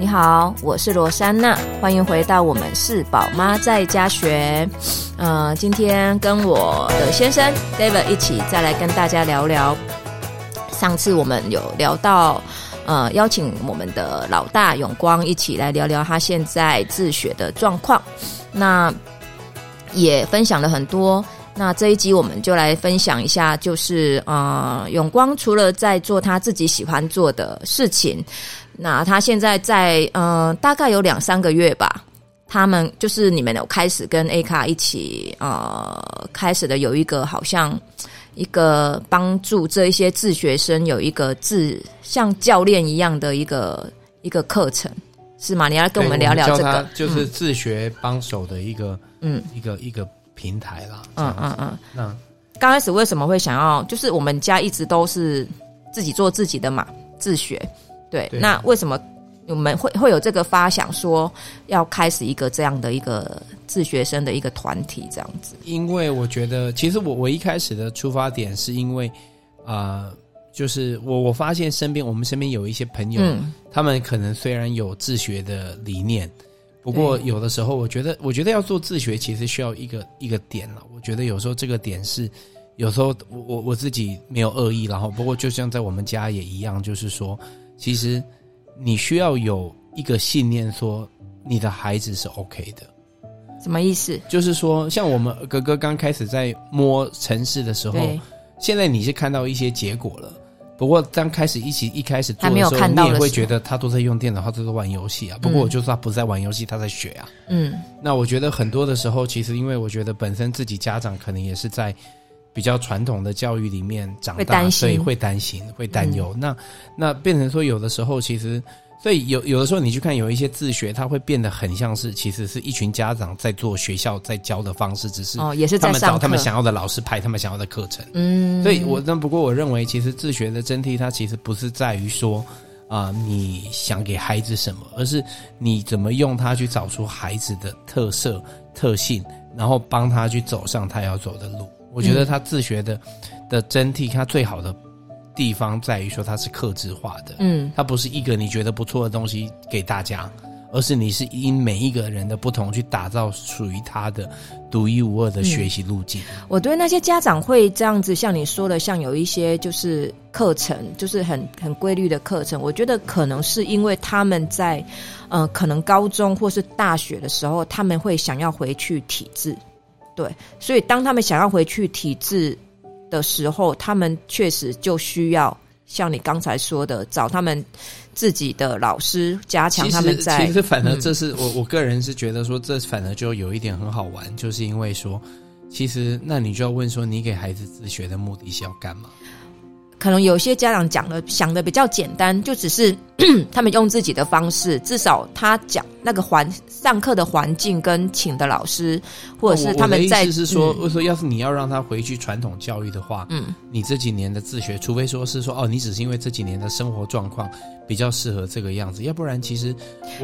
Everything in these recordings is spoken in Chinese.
你好，我是罗珊娜，欢迎回到我们是宝妈在家学。呃，今天跟我的先生 David 一起再来跟大家聊聊。上次我们有聊到，呃，邀请我们的老大永光一起来聊聊他现在自学的状况。那也分享了很多。那这一集我们就来分享一下，就是呃，永光除了在做他自己喜欢做的事情。那他现在在呃，大概有两三个月吧。他们就是你们有开始跟 A 卡一起呃，开始的有一个好像一个帮助这一些自学生有一个自像教练一样的一个一个课程是吗？你要跟我们聊聊这个，就是自学帮手的一个嗯一个一个平台啦。嗯嗯嗯。那刚开始为什么会想要？就是我们家一直都是自己做自己的嘛，自学。对，对，那为什么我们会会有这个发想，说要开始一个这样的一个自学生的一个团体这样子？因为我觉得，其实我我一开始的出发点是因为，啊、呃，就是我我发现身边我们身边有一些朋友、嗯，他们可能虽然有自学的理念，不过有的时候，我觉得我觉得要做自学，其实需要一个一个点了。我觉得有时候这个点是，有时候我我我自己没有恶意，然后不过就像在我们家也一样，就是说。其实，你需要有一个信念，说你的孩子是 OK 的。什么意思？就是说，像我们哥哥刚开始在摸城市的时候，现在你是看到一些结果了。不过刚开始一起一开始做的时候，你也会觉得他都在用电脑，他都在玩游戏啊。不过我就说他不在玩游戏，他在学啊。嗯。那我觉得很多的时候，其实因为我觉得本身自己家长可能也是在。比较传统的教育里面长大，所以会担心、会担忧。那那变成说，有的时候其实，所以有有的时候你去看有一些自学，它会变得很像是其实是一群家长在做学校在教的方式，只是哦，也是他们找他们想要的老师派他们想要的课程。嗯，所以我那不过我认为，其实自学的真谛，它其实不是在于说啊、呃，你想给孩子什么，而是你怎么用它去找出孩子的特色特性，然后帮他去走上他要走的路。我觉得他自学的的真谛，他最好的地方在于说他是克制化的，嗯，他不是一个你觉得不错的东西给大家，而是你是因每一个人的不同去打造属于他的独一无二的学习路径。我对那些家长会这样子像你说的，像有一些就是课程，就是很很规律的课程，我觉得可能是因为他们在呃，可能高中或是大学的时候，他们会想要回去体制。对，所以当他们想要回去体制的时候，他们确实就需要像你刚才说的，找他们自己的老师加强他们在。其实，反而这是、嗯、我我个人是觉得说，这反而就有一点很好玩，就是因为说，其实那你就要问说，你给孩子自学的目的是要干嘛？可能有些家长讲的想的比较简单，就只是 他们用自己的方式，至少他讲那个环。上课的环境跟请的老师，或者是他们在，意思是说，我说要是你要让他回去传统教育的话，嗯，你这几年的自学，除非说是说哦，你只是因为这几年的生活状况比较适合这个样子，要不然其实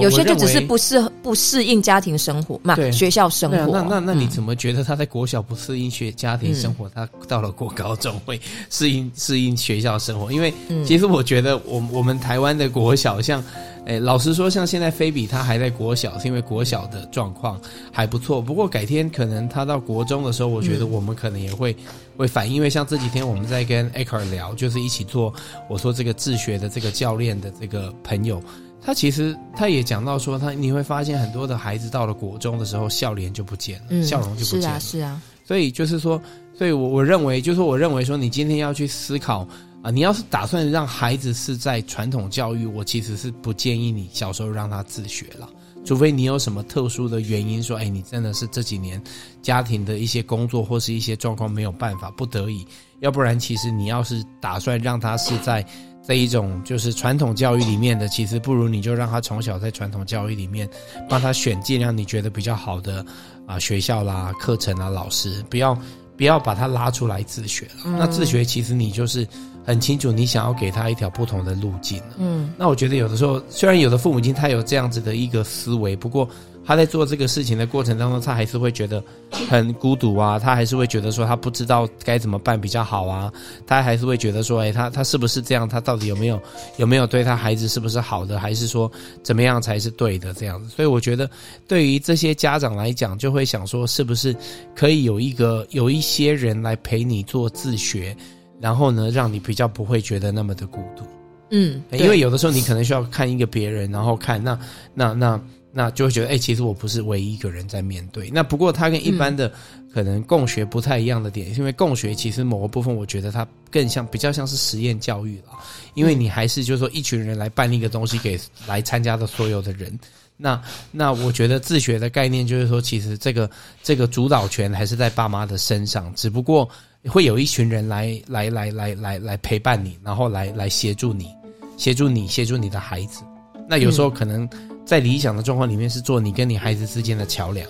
有些就只是不适合不适应家庭生活嘛，学校生活。那那那你怎么觉得他在国小不适应学家庭生活，他到了国高中会适应适应学校生活？因为其实我觉得我我们台湾的国小像。哎，老实说，像现在菲比他还在国小，是因为国小的状况还不错。不过改天可能他到国中的时候，我觉得我们可能也会、嗯、会反映，因为像这几天我们在跟 Eckhart 聊，就是一起做我说这个自学的这个教练的这个朋友，他其实他也讲到说，他你会发现很多的孩子到了国中的时候，笑脸就不见了，嗯、笑容就不见了。是啊，是啊。所以就是说，所以我我认为，就是我认为说，你今天要去思考。啊，你要是打算让孩子是在传统教育，我其实是不建议你小时候让他自学了，除非你有什么特殊的原因，说，哎，你真的是这几年家庭的一些工作或是一些状况没有办法，不得已，要不然其实你要是打算让他是在这一种就是传统教育里面的，其实不如你就让他从小在传统教育里面帮他选尽量你觉得比较好的啊学校啦、课程啊、老师，不要不要把他拉出来自学了。那自学其实你就是。很清楚你想要给他一条不同的路径。嗯，那我觉得有的时候，虽然有的父母亲他有这样子的一个思维，不过。他在做这个事情的过程当中，他还是会觉得很孤独啊，他还是会觉得说他不知道该怎么办比较好啊，他还是会觉得说，哎，他他是不是这样？他到底有没有有没有对他孩子是不是好的？还是说怎么样才是对的这样子？所以我觉得，对于这些家长来讲，就会想说，是不是可以有一个有一些人来陪你做自学，然后呢，让你比较不会觉得那么的孤独。嗯，因为有的时候你可能需要看一个别人，然后看那那那。那那就会觉得，哎、欸，其实我不是唯一一个人在面对。那不过，它跟一般的可能共学不太一样的点，嗯、因为共学其实某个部分，我觉得它更像比较像是实验教育了。因为你还是就是说一群人来办一个东西给来参加的所有的人。那那我觉得自学的概念就是说，其实这个这个主导权还是在爸妈的身上，只不过会有一群人来来来来来来陪伴你，然后来来协助你，协助你，协助你的孩子。那有时候可能。在理想的状况里面，是做你跟你孩子之间的桥梁，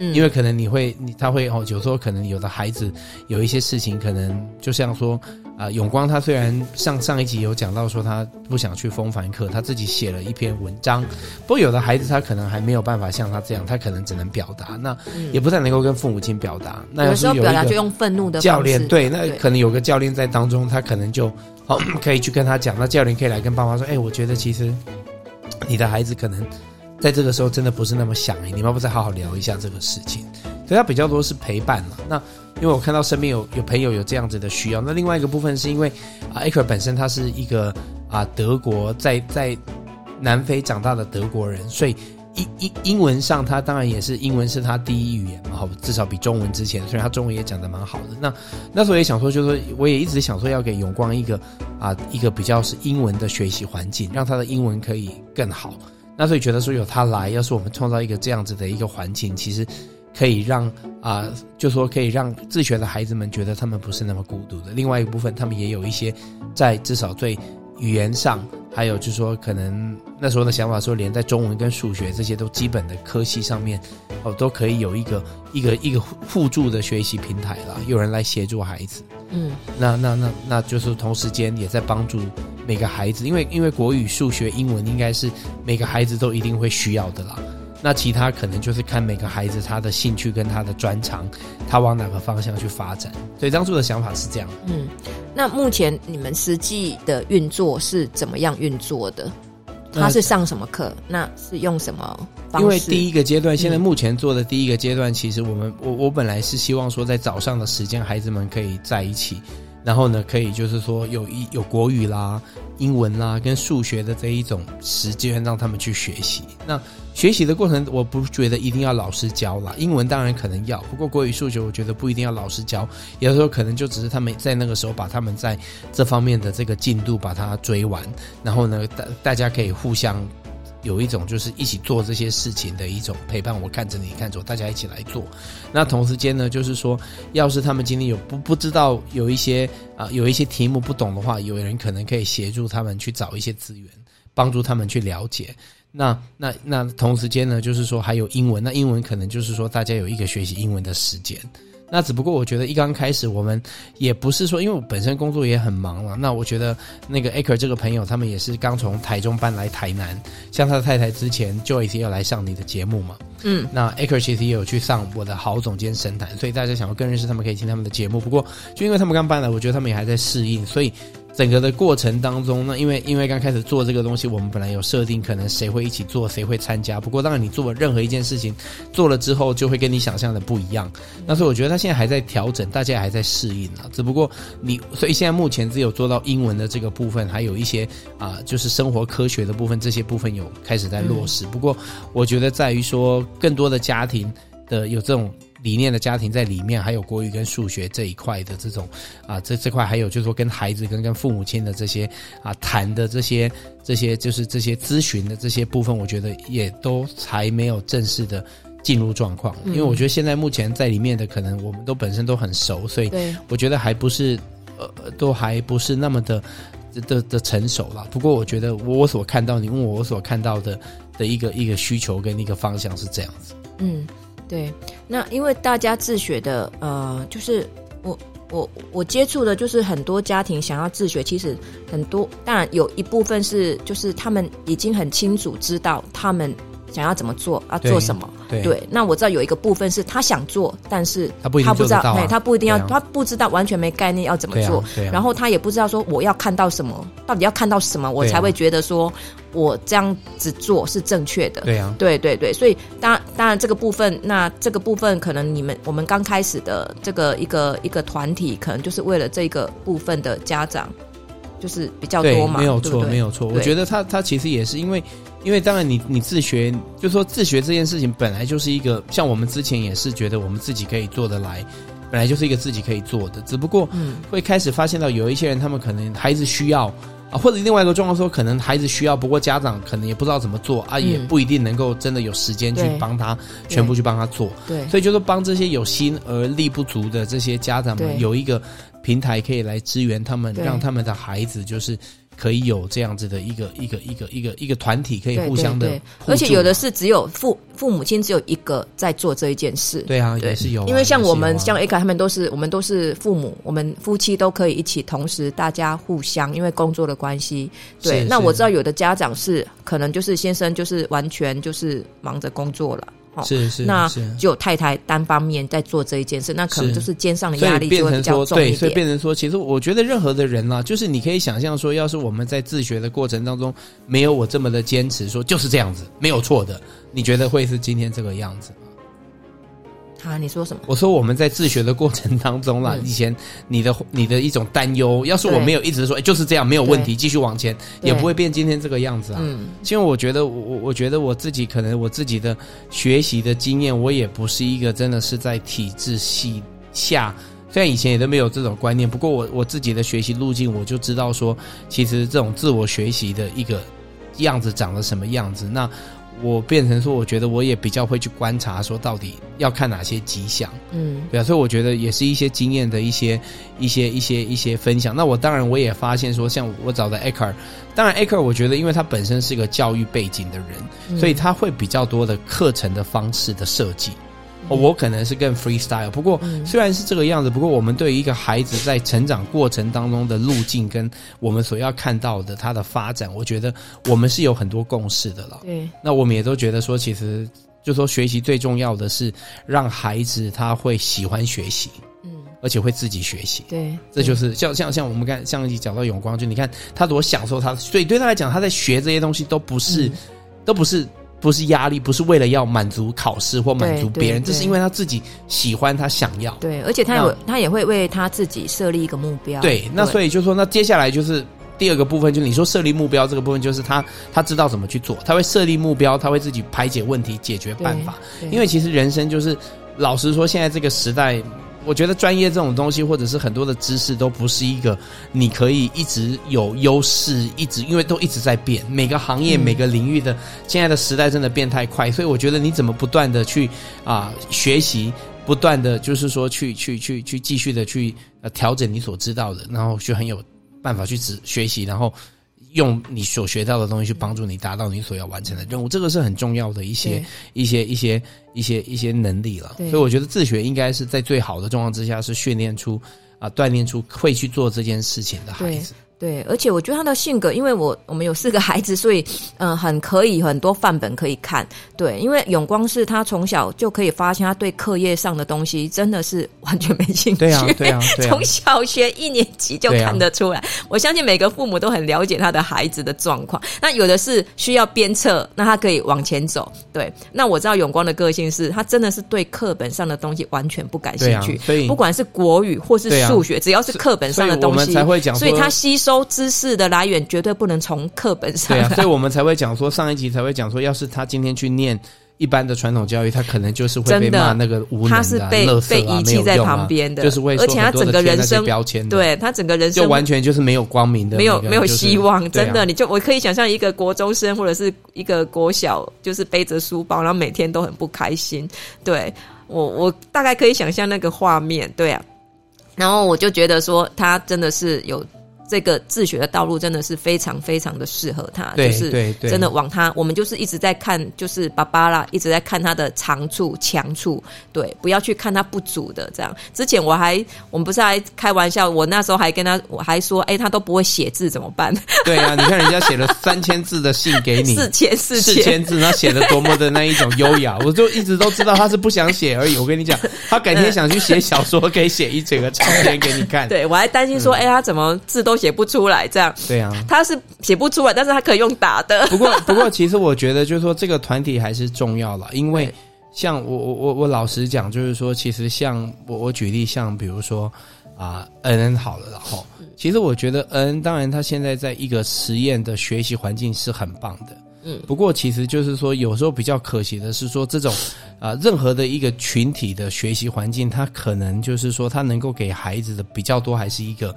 嗯，因为可能你会，你他会哦，有时候可能有的孩子有一些事情，可能就像说啊、呃，永光他虽然上上一集有讲到说他不想去风帆课，他自己写了一篇文章，不过有的孩子他可能还没有办法像他这样，他可能只能表达，那也不太能够跟父母亲表达。那有时候表达就用愤怒的教练，对，那可能有个教练在当中，他可能就哦可以去跟他讲，那教练可以来跟爸妈说，哎，我觉得其实。你的孩子可能在这个时候真的不是那么想诶，你们要不再好好聊一下这个事情？所以他比较多是陪伴嘛。那因为我看到身边有有朋友有这样子的需要，那另外一个部分是因为啊，Aker 本身他是一个啊德国在在南非长大的德国人，所以英英英文上他当然也是英文是他第一语言嘛，好，至少比中文之前，虽然他中文也讲得蛮好的。那那时候也想说，就是说我也一直想说要给永光一个。啊，一个比较是英文的学习环境，让他的英文可以更好。那所以觉得说有他来，要是我们创造一个这样子的一个环境，其实可以让啊，就说可以让自学的孩子们觉得他们不是那么孤独的。另外一部分，他们也有一些在至少对语言上，还有就是说可能那时候的想法说，连在中文跟数学这些都基本的科系上面，哦，都可以有一个一个一个互助的学习平台啦，有人来协助孩子。嗯，那那那那就是同时间也在帮助每个孩子，因为因为国语、数学、英文应该是每个孩子都一定会需要的啦。那其他可能就是看每个孩子他的兴趣跟他的专长，他往哪个方向去发展。所以当初的想法是这样。嗯，那目前你们实际的运作是怎么样运作的？他是上什么课？那是用什么方式？因为第一个阶段，现在目前做的第一个阶段，其实我们我我本来是希望说，在早上的时间，孩子们可以在一起。然后呢，可以就是说有一有国语啦、英文啦跟数学的这一种时间，让他们去学习。那学习的过程，我不觉得一定要老师教啦。英文当然可能要，不过国语、数学，我觉得不一定要老师教。有的时候可能就只是他们在那个时候把他们在这方面的这个进度把它追完，然后呢，大大家可以互相。有一种就是一起做这些事情的一种陪伴，我看着你看着我，大家一起来做。那同时间呢，就是说，要是他们今天有不不知道有一些啊、有一些题目不懂的话，有人可能可以协助他们去找一些资源，帮助他们去了解。那那那同时间呢，就是说还有英文，那英文可能就是说大家有一个学习英文的时间。那只不过我觉得一刚开始我们也不是说，因为我本身工作也很忙了。那我觉得那个 Aker 这个朋友，他们也是刚从台中搬来台南，像他的太太之前 Joyce 要来上你的节目嘛。嗯，那 Aker 其实也有去上我的好总监神坛，所以大家想要更认识他们，可以听他们的节目。不过就因为他们刚搬来，我觉得他们也还在适应，所以。整个的过程当中，那因为因为刚开始做这个东西，我们本来有设定，可能谁会一起做，谁会参加。不过当然，你做任何一件事情做了之后，就会跟你想象的不一样。那所以我觉得他现在还在调整，大家还在适应啊。只不过你，所以现在目前只有做到英文的这个部分，还有一些啊，就是生活科学的部分，这些部分有开始在落实。不过我觉得在于说，更多的家庭的有这种。理念的家庭在里面，还有国语跟数学这一块的这种啊，这这块还有就是说跟孩子跟跟父母亲的这些啊谈的这些这些就是这些咨询的这些部分，我觉得也都还没有正式的进入状况。因为我觉得现在目前在里面的可能我们都本身都很熟，所以我觉得还不是呃都还不是那么的的的成熟了。不过我觉得我所看到，你问我我所看到的的一个一个需求跟一个方向是这样子。嗯。对，那因为大家自学的，呃，就是我我我接触的就是很多家庭想要自学，其实很多当然有一部分是就是他们已经很清楚知道他们想要怎么做，要做什么。对，对，那我知道有一个部分是他想做，但是他不他不知道，对，他不一定要，他不知道完全没概念要怎么做，然后他也不知道说我要看到什么，到底要看到什么，我才会觉得说我这样子做是正确的。对啊，对对对，所以当然当然这个部分，那这个部分可能你们我们刚开始的这个一个一个团体，可能就是为了这个部分的家长。就是比较多嘛，没有错，对对没有错。我觉得他他其实也是因为，因为当然你你自学，就是说自学这件事情本来就是一个，像我们之前也是觉得我们自己可以做得来，本来就是一个自己可以做的，只不过会开始发现到有一些人，他们可能孩子需要啊，或者另外一个状况说，可能孩子需要，不过家长可能也不知道怎么做啊，也不一定能够真的有时间去帮他全部去帮他做，对，所以就是帮这些有心而力不足的这些家长们有一个。平台可以来支援他们，让他们的孩子就是可以有这样子的一个一个一个一个一个团体，可以互相的。对对对，而且有的是只有父父母亲只有一个在做这一件事。对啊，也是有啊。因为像我们像 A 卡他们都是我们都是父母，我们夫妻都可以一起同时大家互相，因为工作的关系。对，那我知道有的家长是可能就是先生就是完全就是忙着工作了。是是，那就有太太单方面在做这一件事，那可能就是肩上的压力就会比较重一点。对，所以变成说，其实我觉得任何的人啊，就是你可以想象说，要是我们在自学的过程当中没有我这么的坚持，说就是这样子，没有错的，你觉得会是今天这个样子？啊，你说什么？我说我们在自学的过程当中啦，嗯、以前你的你的一种担忧，要是我没有一直说，哎，就是这样，没有问题，继续往前，也不会变今天这个样子啊。嗯，因为我觉得我我觉得我自己可能我自己的学习的经验，我也不是一个真的是在体制系下，虽然以前也都没有这种观念，不过我我自己的学习路径，我就知道说，其实这种自我学习的一个样子长得什么样子，那。我变成说，我觉得我也比较会去观察，说到底要看哪些迹象，嗯，对啊，所以我觉得也是一些经验的一些、一些、一些、一些分享。那我当然我也发现说，像我找的 Eckhart，当然 Eckhart 我觉得因为他本身是一个教育背景的人，嗯，所以他会比较多的课程的方式的设计。我可能是更 freestyle，不过虽然是这个样子，不过我们对于一个孩子在成长过程当中的路径，跟我们所要看到的他的发展，我觉得我们是有很多共识的了。对，那我们也都觉得说，其实就说学习最重要的是让孩子他会喜欢学习，嗯，而且会自己学习。对，这就是像像像我们刚上一集讲到永光，就你看他多享受他，所以对他来讲，他在学这些东西都不是，都不是。不是压力，不是为了要满足考试或满足别人，这是因为他自己喜欢，他想要。对，而且他有，他也会为他自己设立一个目标。对，那所以就说，那接下来就是第二个部分，就是你说设立目标这个部分，就是他他知道怎么去做，他会设立目标，他会自己排解问题、解决办法。因为其实人生就是，老实说，现在这个时代。我觉得专业这种东西，或者是很多的知识，都不是一个你可以一直有优势，一直因为都一直在变。每个行业、每个领域的现在的时代真的变太快，所以我觉得你怎么不断的去啊学习，不断的就是说去去去去继续的去呃调整你所知道的，然后去很有办法去只学习，然后。用你所学到的东西去帮助你达到你所要完成的任务，这个是很重要的一些一些一些一些一些能力了。所以我觉得自学应该是在最好的状况之下，是训练出啊锻炼出会去做这件事情的孩子。对，而且我觉得他的性格，因为我我们有四个孩子，所以嗯、呃，很可以很多范本可以看。对，因为永光是他从小就可以发现他对课业上的东西真的是完全没兴趣。对啊，对啊，对啊，从小学一年级就看得出来。啊、我相信每个父母都很了解他的孩子的状况。那有的是需要鞭策，那他可以往前走。对，那我知道永光的个性是他真的是对课本上的东西完全不感兴趣。所以不管是国语或是数学，啊、只要是课本上的东西，所以我们才会讲，所以他吸收。知识的来源绝对不能从课本上。对啊，所以我们才会讲说，上一集才会讲说，要是他今天去念一般的传统教育，他可能就是会被骂那个无能的、啊、他是被、啊、被遗弃在旁边的，就是为而且他整个人生标签，对他整个人生就完全就是没有光明的、那个，没有没有希望。真的，啊、你就我可以想象一个国中生或者是一个国小，就是背着书包，然后每天都很不开心。对我，我大概可以想象那个画面。对啊，然后我就觉得说，他真的是有。这个自学的道路真的是非常非常的适合他，就是真的往他，我们就是一直在看，就是芭芭拉一直在看他的长处、强处，对，不要去看他不足的这样。之前我还我们不是还开玩笑，我那时候还跟他我还说，哎，他都不会写字怎么办？对啊，你看人家写了三千字的信给你，四千四千四千字，他写的多么的那一种优雅，我就一直都知道他是不想写而已。我跟你讲，他改天 想去写小说，可以写一整个长篇给你看。对，我还担心说，哎，他怎么字都写不出来？这样对啊，他是写不出来，但是他可以用打的。不过，不过，其实我觉得，就是说，这个团体还是重要了，因为像我，我，我，我老实讲，就是说，其实像我，我举例，像比如说啊，恩恩好了，然后，其实我觉得恩恩，当然他现在在一个实验的学习环境是很棒的。嗯，不过其实就是说，有时候比较可惜的是说，这种啊，任何的一个群体的学习环境，它可能就是说，它能够给孩子的比较多，还是一个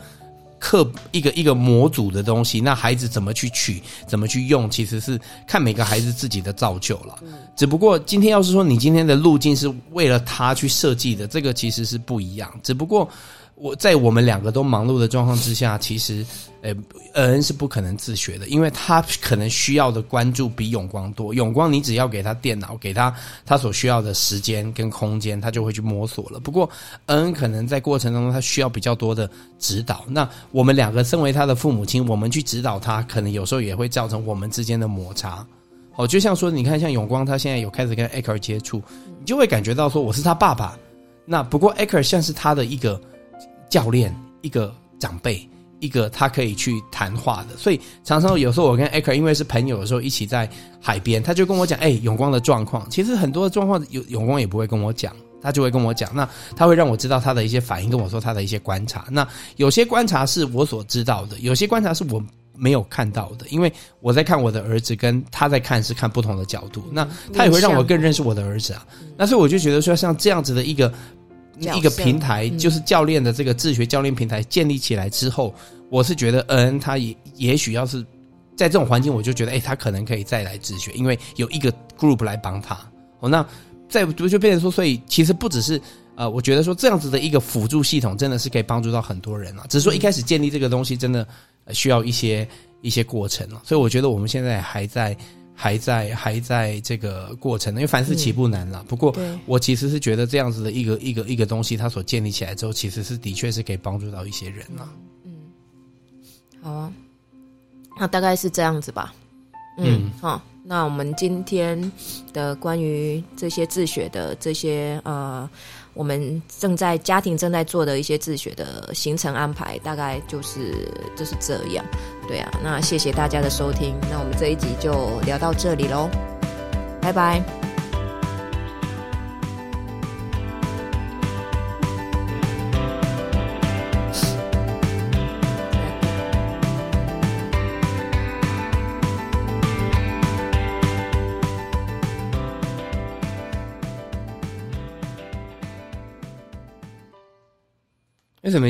课一个一个模组的东西。那孩子怎么去取，怎么去用，其实是看每个孩子自己的造就了。只不过今天要是说你今天的路径是为了他去设计的，这个其实是不一样。只不过。我在我们两个都忙碌的状况之下，其实，呃，恩是不可能自学的，因为他可能需要的关注比永光多。永光，你只要给他电脑，给他他所需要的时间跟空间，他就会去摸索了。不过，恩可能在过程当中，他需要比较多的指导。那我们两个身为他的父母亲，我们去指导他，可能有时候也会造成我们之间的摩擦。哦，就像说，你看，像永光，他现在有开始跟艾克尔接触，你就会感觉到说，我是他爸爸。那不过，艾克尔像是他的一个。教练，一个长辈，一个他可以去谈话的，所以常常有时候我跟艾克因为是朋友的时候，一起在海边，他就跟我讲，哎，永光的状况，其实很多的状况，永永光也不会跟我讲，他就会跟我讲，那他会让我知道他的一些反应，跟我说他的一些观察，那有些观察是我所知道的，有些观察是我没有看到的，因为我在看我的儿子，跟他在看是看不同的角度，那他也会让我更认识我的儿子啊，那所以我就觉得说，像这样子的一个。一个平台就是教练的这个自学教练平台建立起来之后，我是觉得恩恩他也也许要是在这种环境，我就觉得哎，他可能可以再来自学，因为有一个 group 来帮他。哦，那在不就变成说，所以其实不只是呃，我觉得说这样子的一个辅助系统真的是可以帮助到很多人了。只是说一开始建立这个东西真的需要一些一些过程了，所以我觉得我们现在还在。还在还在这个过程，因为凡事起步难了。嗯、不过，我其实是觉得这样子的一个一个一个东西，它所建立起来之后，其实是的确是可以帮助到一些人了。嗯，好啊，那大概是这样子吧。嗯，好、嗯哦，那我们今天的关于这些自学的这些呃。我们正在家庭正在做的一些自学的行程安排，大概就是就是这样，对啊。那谢谢大家的收听，那我们这一集就聊到这里喽，拜拜。为什么？